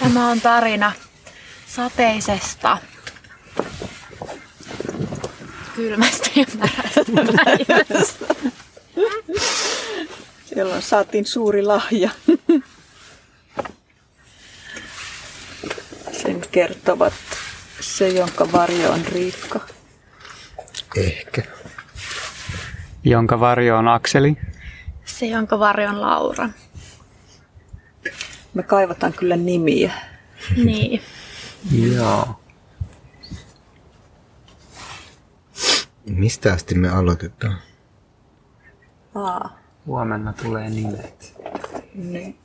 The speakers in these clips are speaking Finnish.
Tämä on tarina sateisesta, kylmästä ja päivästä. Siellä saatiin suuri lahja. Sen kertovat se, jonka varjo on Riikka. Ehkä. Jonka varjo on Akseli. Se, jonka varjo on Laura. Me kaivataan kyllä nimiä. Niin. Joo. Mistä asti me aloitetaan? Aa, Huomenna tulee nimet. niin.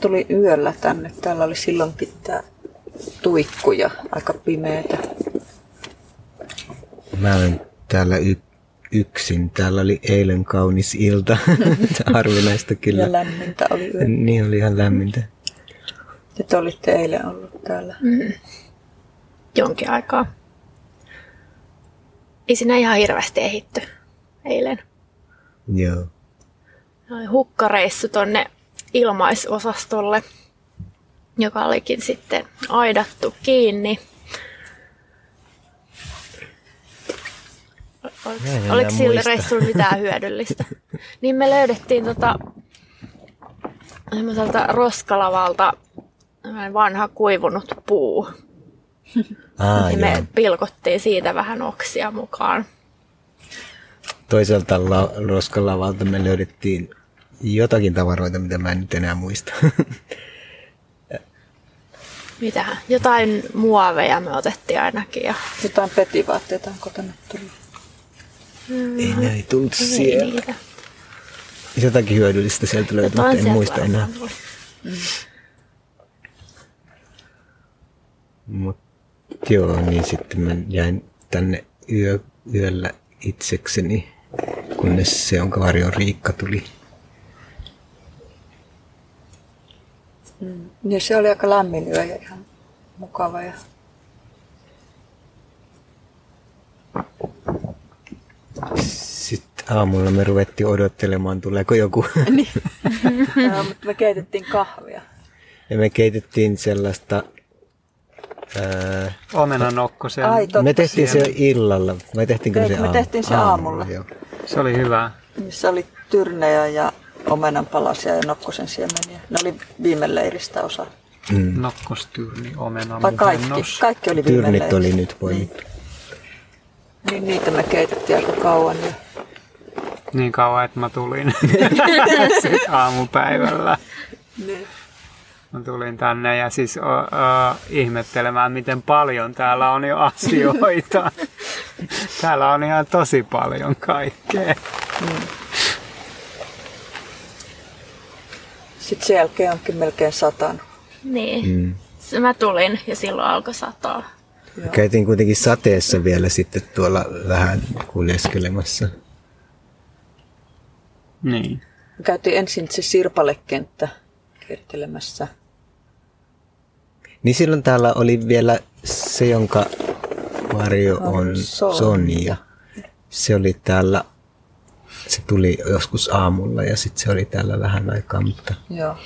Tuli yöllä tänne. Täällä oli silloinkin tää tuikku ja aika pimeetä. Mä olen täällä y- yksin. Täällä oli eilen kaunis ilta. Harvinaista kyllä. Ja lämmintä oli yö. Niin oli ihan lämmintä. Ja te olitte eilen ollut täällä. Jonkin aikaa. Ei siinä ihan hirveästi ehitty eilen. Joo. Oli hukkareissu tonne ilmaisosastolle, joka olikin sitten aidattu kiinni. Oliko, en oliko sillä reissulla mitään hyödyllistä? niin me löydettiin tota, semmoiselta roskalavalta vanha kuivunut puu. Ja joo. me pilkottiin siitä vähän oksia mukaan. Toiselta la- roskalavalta me löydettiin jotakin tavaroita, mitä mä en nyt enää muista. Mitähän? Jotain muoveja me otettiin ainakin. Ja Jotain petivaatteita onko tänne tullut? Ei ei tullut ei siellä. niitä. Jotakin hyödyllistä sieltä löytyi, mutta en sieltä muista enää. tuli. Mut, joo, niin sitten mä jäin tänne yö, yöllä itsekseni, kunnes se, jonka varjon Riikka tuli. Ja se oli aika lämmin yö ja ihan mukava. Ja... Aamulla me ruvettiin odottelemaan, tuleeko joku. niin. ja, mutta me keitettiin kahvia. ja me keitettiin sellaista... Ää, Omenanokkosen. Ai, totta. me tehtiin se illalla. Me tehtiinkö Teit- se me aamu- tehtiin se aamulla. joo. Se oli hyvä. missä oli tyrnejä ja omenan palasia ja nokkosen siemeniä. Ne oli viime leiristä osa. Mm. Nokkostyyni, omena, Vai kaikki? Kaikki oli viime Tyrnit leiristä. oli nyt poimittu. Niin niitä me keitettiin aika kauan. Ja... Niin kauan, että mä tulin Sitten aamupäivällä. Mä tulin tänne ja siis o, o, ihmettelemään, miten paljon täällä on jo asioita. täällä on ihan tosi paljon kaikkea. Sitten sen jälkeen onkin melkein satanut. Niin. Mm. Mä tulin ja silloin alkoi sataa. Käytiin kuitenkin sateessa vielä sitten tuolla vähän kuljeskelemassa. Niin. Me käytiin ensin se sirpalekenttä kiertelemässä. Niin silloin täällä oli vielä se, jonka varjo On on Sonja. Sonja. Se oli täällä, se tuli joskus aamulla ja sitten se oli täällä vähän aikaa, mutta Joo.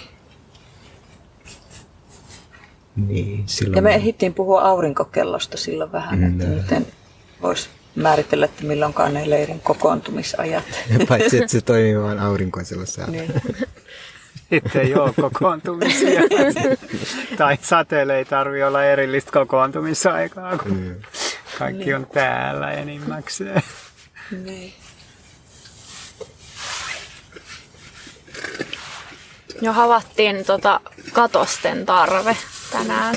niin silloin... Ja me ehdittiin puhua aurinkokellosta silloin vähän, Mm, että joo. miten voisi määritellä, että milloinkaan ne leirin kokoontumisajat. Paitsi, että se toimii vain aurinkoisella säällä. niin. Sitten ei ole kokoontumisia. tai sateelle ei tarvi olla erillistä kokoontumisaikaa, kun Mm. kaikki on täällä enimmäkseen. niin. Jo havattiin tota katosten tarve tänään.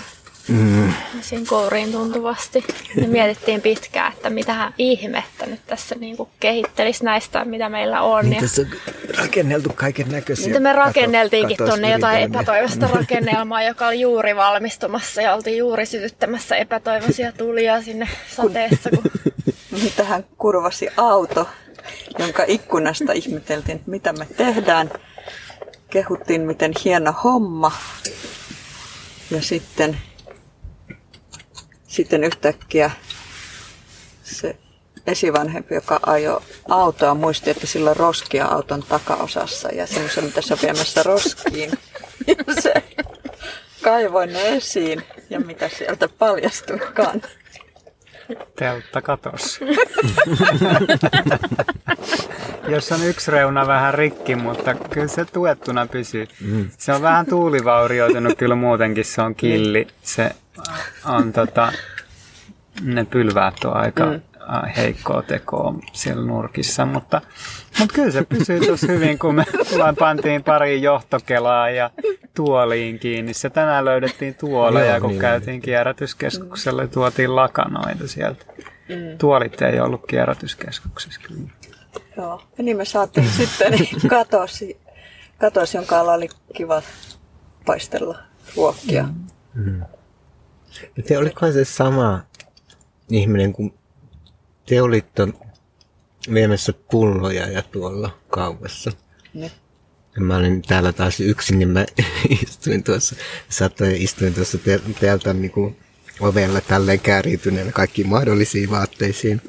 Mm. Siinä kouriin tuntuvasti. Me mietittiin pitkään, että mitähän ihmettä nyt tässä niinku kehittelisi näistä, mitä meillä on. Niin ja tässä on rakenneltu kaiken näköisiä. Sitten me rakenneltiinkin tuonne jotain epätoivoista rakennelmaa, joka oli juuri valmistumassa ja oltiin juuri sytyttämässä epätoivoisia tulia sinne sateessa. Kun... Niin tähän kurvasi auto, jonka ikkunasta ihmeteltiin, että mitä me tehdään. Kehuttiin, miten hieno homma. Ja sitten, sitten yhtäkkiä se esivanhempi, joka ajoi autoa, muisti, että sillä on roskia auton takaosassa ja semmoisen, mitä se on viemässä roskiin. Ja se kaivoi ne esiin ja mitä sieltä paljastuikaan. Teltta katos. Jos on yksi reuna vähän rikki, mutta kyllä se tuettuna pysyy. Mm. Se on vähän tuulivaurioitunut kyllä muutenkin, se on killi. Se on tota, ne pylväät on aika mm. heikkoa tekoa siellä nurkissa, mutta, mutta kyllä se pysyy tuossa hyvin, kun me pantiin pari johtokelaa ja tuoliin kiinni. Se tänään löydettiin tuoleja, Joo, kun niin, käytiin niin. kierrätyskeskukselle ja tuotiin lakanoita sieltä. Mm. Tuolit ei ollut kierrätyskeskuksessa kyllä. Joo, ja niin me saatiin sitten niin katosi, katosi, jonka alla oli kiva paistella ruokkia. Mm. Mm. Te olikohan se sama ihminen, kun te olitte viemässä pulloja ja tuolla kaupassa. Ne. Ja mä olin täällä taas yksin, niin mä istuin tuossa, satoi istuin tuossa te- teiltä niin kuin ovella tälleen kääriytyneenä kaikkiin mahdollisiin vaatteisiin.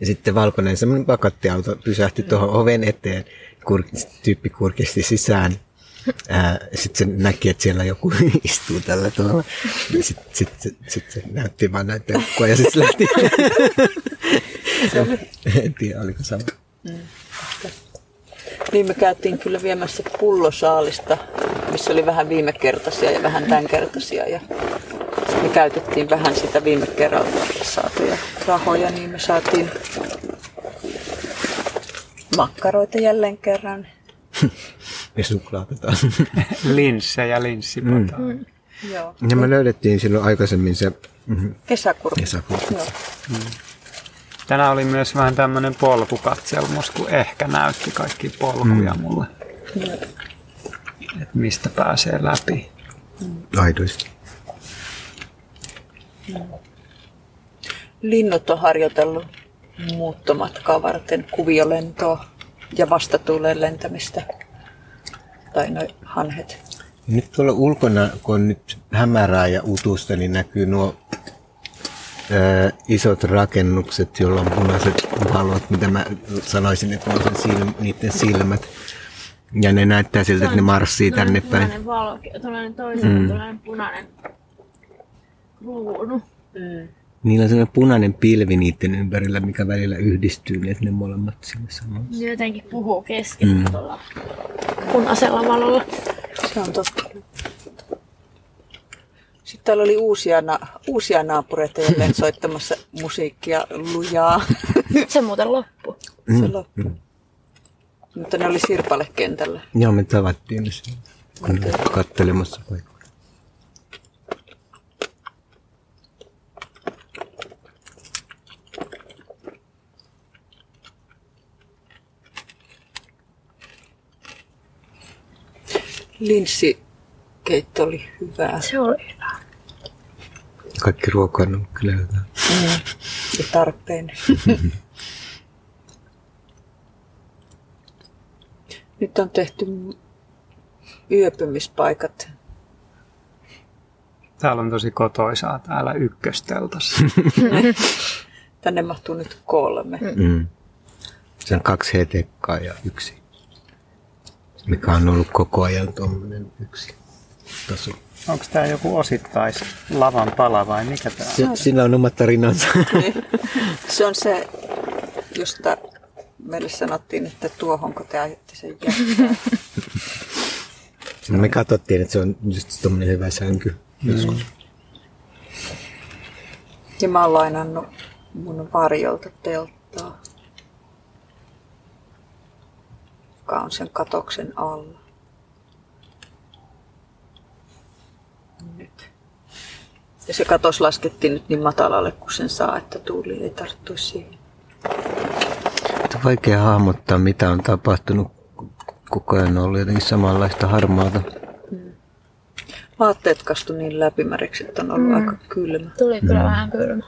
Ja sitten valkoinen semmoinen pakattiauto pysähtyi tuohon oven eteen, kur- tyyppi kurkisti sisään sitten se näki, että siellä joku istuu tällä tavalla. Sitten sit, sit, sit se näytti vaan näitä peukkoja ja sitten se lähti. en tiedä, oliko sama. Mm. Niin me käytiin kyllä viemässä pullosaalista, missä oli vähän viime kertaisia ja vähän tämänkertaisia. Ja me käytettiin vähän sitä viime kerralta saatuja rahoja, niin me saatiin makkaroita jälleen kerran ja suklaata taas. Linssejä, linssipataa. Mm. Mm. Joo. Ja me löydettiin silloin aikaisemmin se kesäkurkku. kesäkurkku. Joo. Mm. Tänään oli myös vähän tämmöinen polkukatselmus, kun ehkä näytti kaikki polkuja mm. mulle. Mm. Että mistä pääsee läpi. Mm. Aidoista. Mm. Linnut on harjoitellut muuttomatkaa varten kuviolentoa ja vastatuuleen lentämistä. Tai noin hanhet. Nyt tuolla ulkona, kun on nyt hämärää ja utusta, niin näkyy nuo ää, isot rakennukset, joilla on punaiset valot, mitä mä sanoisin, että on sen silm, niiden silmät. Ja ne näyttää siltä, että ne marssii tänne päin. Valo, tuollainen toisella, mm. tuollainen punainen kruunu. Mm. Niillä on sellainen punainen pilvi niiden ympärillä, mikä välillä yhdistyy, niin että ne molemmat sinne samaan. Ne jotenkin puhuu kesken mm. tuolla punaisella valolla. Se on totta. Sitten täällä oli uusia, na- uusia naapureita jälleen soittamassa musiikkia lujaa. Se muuten loppu. Mm. Se loppu. Mm. Mutta ne oli Sirpale-kentällä. Joo, me tavattiin ne kun kattelemassa paikkaa. Linssikeitto oli hyvää. Se oli hyvä. Kaikki ruoka on kyllä hyvä. Mm. Ja tarpeen. Nyt on tehty yöpymispaikat. Täällä on tosi kotoisaa täällä ykkösteltassa. Tänne mahtuu nyt kolme. Mm. Se on kaksi hetekkaa ja yksi mikä on ollut koko ajan tuommoinen yksi taso. Onko tämä joku osittais lavan pala vai mikä tämä on? Se, sillä on omat tarinansa. Niin. se on se, josta meille sanottiin, että tuohonko te aiotte sen jättää. Me katsottiin, että se on just tuommoinen hyvä sänky mm. Ja mä oon lainannut mun varjolta telttaa. Joka on sen katoksen alla. Nyt. Ja se katos laskettiin nyt niin matalalle kuin sen saa, että tuuli ei tarttuisi siihen. On vaikea hahmottaa, mitä on tapahtunut. Koko ajan on ollut jotenkin samanlaista harmaata. Mm. Vaatteet kastu niin läpimäreksi, että on ollut mm. aika kylmä. Tuli kyllä mm. vähän kylmä.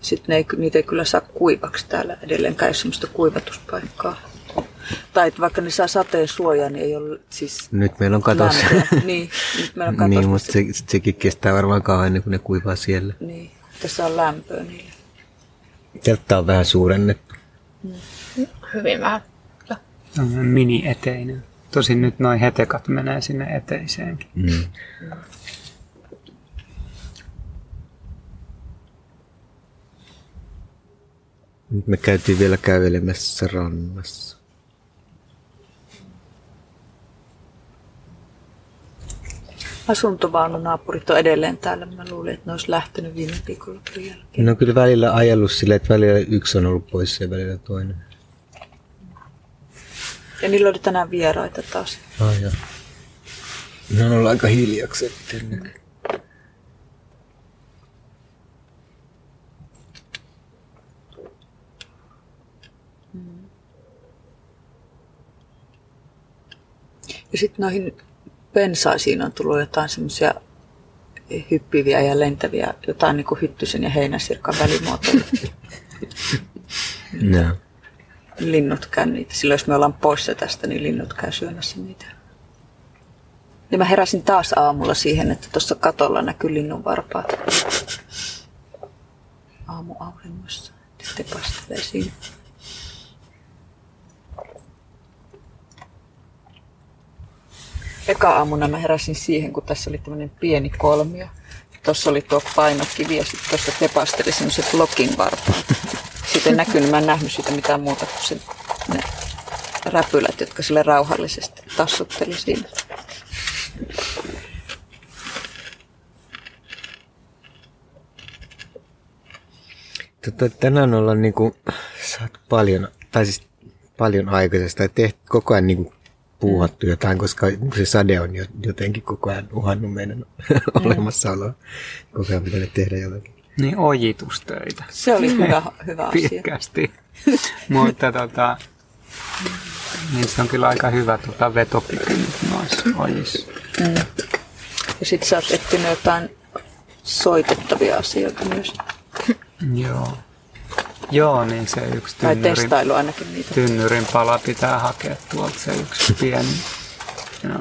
Sitten ne ei, niitä ei kyllä saa kuivaksi täällä edelleenkään, ei sellaista kuivatuspaikkaa. Tai että vaikka ne saa sateen suojaa, niin ei ole siis Nyt meillä on katos. niin, nyt meillä on katos. niin, mutta se, sekin kestää varmaan kauan ennen kuin ne kuivaa siellä. Niin, tässä on lämpöä niille. Teltta on vähän suurennettu. Hyvin vähän. Mini-eteinen. Tosin nyt noin hetekat menee sinne eteiseenkin. Mm. Nyt me käytiin vielä kävelemässä rannassa. Asuntovaununaapurit on edelleen täällä. Mä luulin, että ne olisi lähtenyt viime viikolla jälkeen. Ne on kyllä välillä ajellut silleen, että välillä yksi on ollut poissa ja välillä toinen. Ja niillä oli tänään vieraita taas. Ah, joo. Ne on ollut aika hiljaksi. Mm. Ja sitten noihin pensaisiin on tullut jotain semmoisia hyppiviä ja lentäviä, jotain niin kuin hyttysen ja heinäsirkan välimuotoja. no. Linnut käy niitä. Silloin jos me ollaan poissa tästä, niin linnut käy syömässä niitä. Ja mä heräsin taas aamulla siihen, että tuossa katolla näkyy linnun varpaat. Aamu auringossa. Sitten pastelee siinä. Eka aamuna mä heräsin siihen, kun tässä oli tämmöinen pieni kolmio. Tuossa oli tuo painokivi ja sitten tuossa tepasteli semmoiset lokin varpaat. Sitten näkynyt, mä en nähnyt sitä mitään muuta kuin se, ne räpylät, jotka sille rauhallisesti tassutteli siinä. Tota, tänään ollaan niinku, saatu paljon, tai siis paljon aikaisesta, ja koko ajan niinku puuhattu jotain, koska se sade on jotenkin koko ajan uhannut meidän mm. olemassaoloa. Koko ajan pitää tehdä jotakin. Niin ojitustöitä. Se oli hyvä, hyvä asia. Pitkästi. Mutta tota, niin se on kyllä aika hyvä tota vetokyky noissa ojissa. Mm. Ja sitten sä oot etsinyt jotain soitettavia asioita myös. Joo. Joo, niin se yksi tynnyrin, tai testailu ainakin niitä. tynnyrin pala pitää hakea tuolta se yksi pieni. Joo.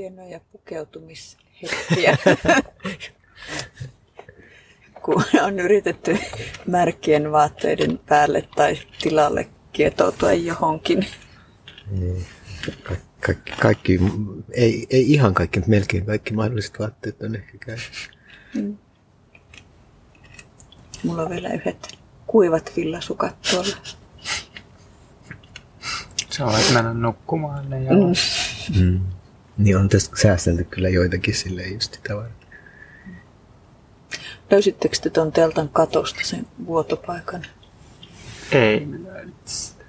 Hienoja pukeutumishetkiä, kun on yritetty märkien vaatteiden päälle tai tilalle kietoutua johonkin. Niin. Ka- kaikki, kaikki, ei, ei ihan kaikki, mutta melkein kaikki mahdolliset vaatteet on ehkä käy. Mm. Mulla on vielä yhdet kuivat villasukat tuolla. Sä olet mennä nukkumaan ne jo. Mm. Mm. Niin on tästä säästelty kyllä joitakin sille just sitä varten. Löysittekö te tuon teltan katosta sen vuotopaikan? Ei me löydetty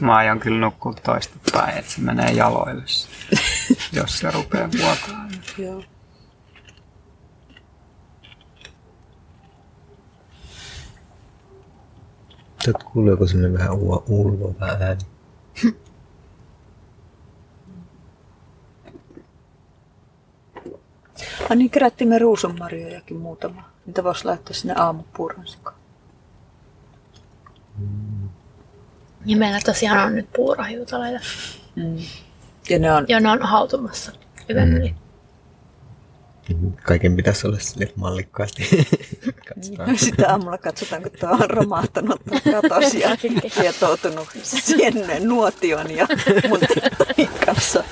Mä aion kyllä nukkua toistepäin, että se menee jaloille, jos se rupeaa vuotaan. Joo. Tätä kuuleeko sinne vähän ulvoa ääni? Ai niin, kerättiin me ruusunmarjojakin muutama. Niitä voisi laittaa sinne aamupuuron sekaan. Ja meillä tosiaan on nyt puurahiutaleita. Mm. Ja ne on... Ja ne on hautumassa yön mm. Kaiken pitäisi olla sille mallikkaasti. Sitä aamulla katsotaan, kun tuo on romahtanut katos ja kietoutunut sinne nuotion ja mun kanssa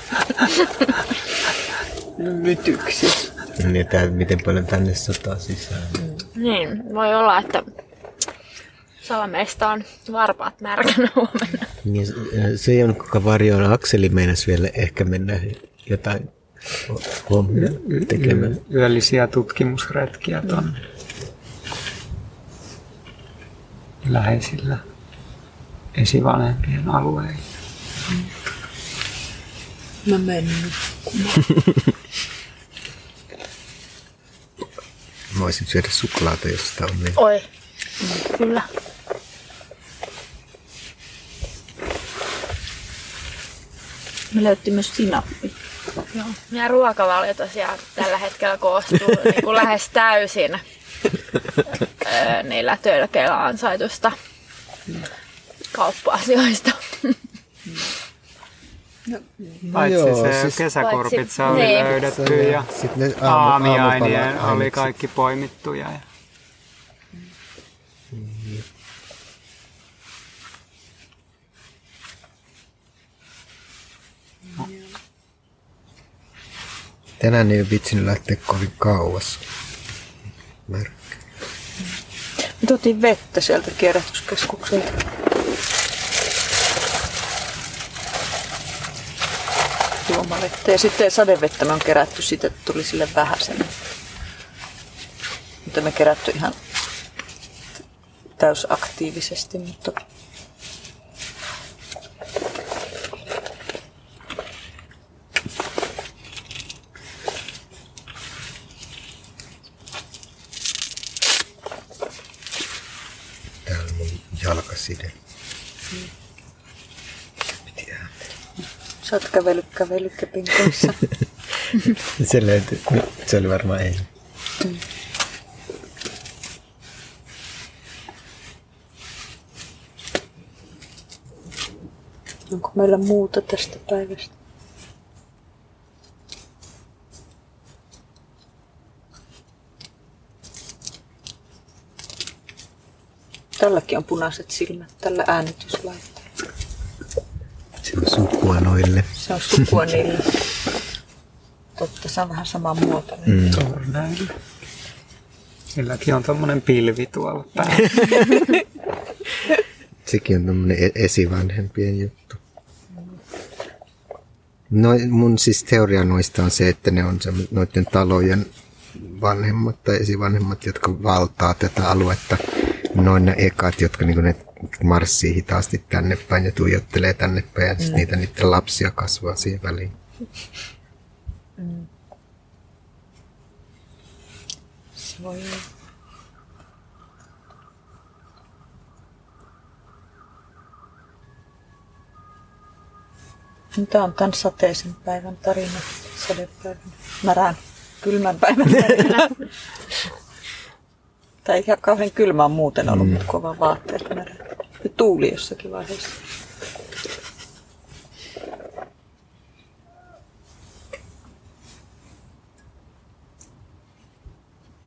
mytyksi. Niin, että miten paljon tänne sataa sisään. Mm. Niin, voi olla, että Salameista on varpaat märkänä huomenna. Niin, se ei ole kuka varjoon. Akseli meinasi vielä ehkä mennä jotain hommia tekemään. Yöllisiä tutkimusretkiä tuonne läheisillä esivanhempien alueilla. Mä menen Mä voisin syödä suklaata, jos sitä on niin. Oi, kyllä. Me löyttiin myös sinappi. Joo. Meidän ruokavalio tosiaan tällä hetkellä koostuu niin kuin lähes täysin niillä tölkeillä ansaitusta kauppa-asioista. No, Paitsi joo, se siis, kesäkurpitsa paitsi, oli niin. löydetty ja aamiainien oli kaikki poimittuja. Ja... Tänään ei ole vitsinyt lähteä kovin kauas. Märkä. Me tuotiin vettä sieltä kierrätyskeskukselta. Juomavettä. Ja sitten sadevettä me on kerätty, siitä tuli sille vähäsen. Mutta me kerätty ihan täysaktiivisesti, mutta side. Sä oot kävellyt kävelykepin kanssa. se löytyi. Se oli varmaan ei. Mm. Onko meillä muuta tästä päivästä? Tälläkin on punaiset silmät, tällä äänityslaitteella. Se on sukua noille. Se on sukua niille. Totta, se on vähän sama muoto. Mm. Torneille. Silläkin on tommonen pilvi tuolla päällä. Sekin on tommonen e- esivanhempien juttu. No, mun siis teoria noista on se, että ne on se, noiden talojen vanhemmat tai esivanhemmat, jotka valtaa tätä aluetta noin ne ekat, jotka niin ne marssii hitaasti tänne päin ja tuijottelee tänne päin ja mm. niitä niiden lapsia kasvaa siihen väliin. Mm. Se voi olla. Tämä on tämän sateisen päivän tarina, sadepäivän, märän, kylmän päivän tarina. Tai ei kauhean kylmä on muuten ollut, mm. mutta kova vaatteet merellä. Tuuli jossakin vaiheessa.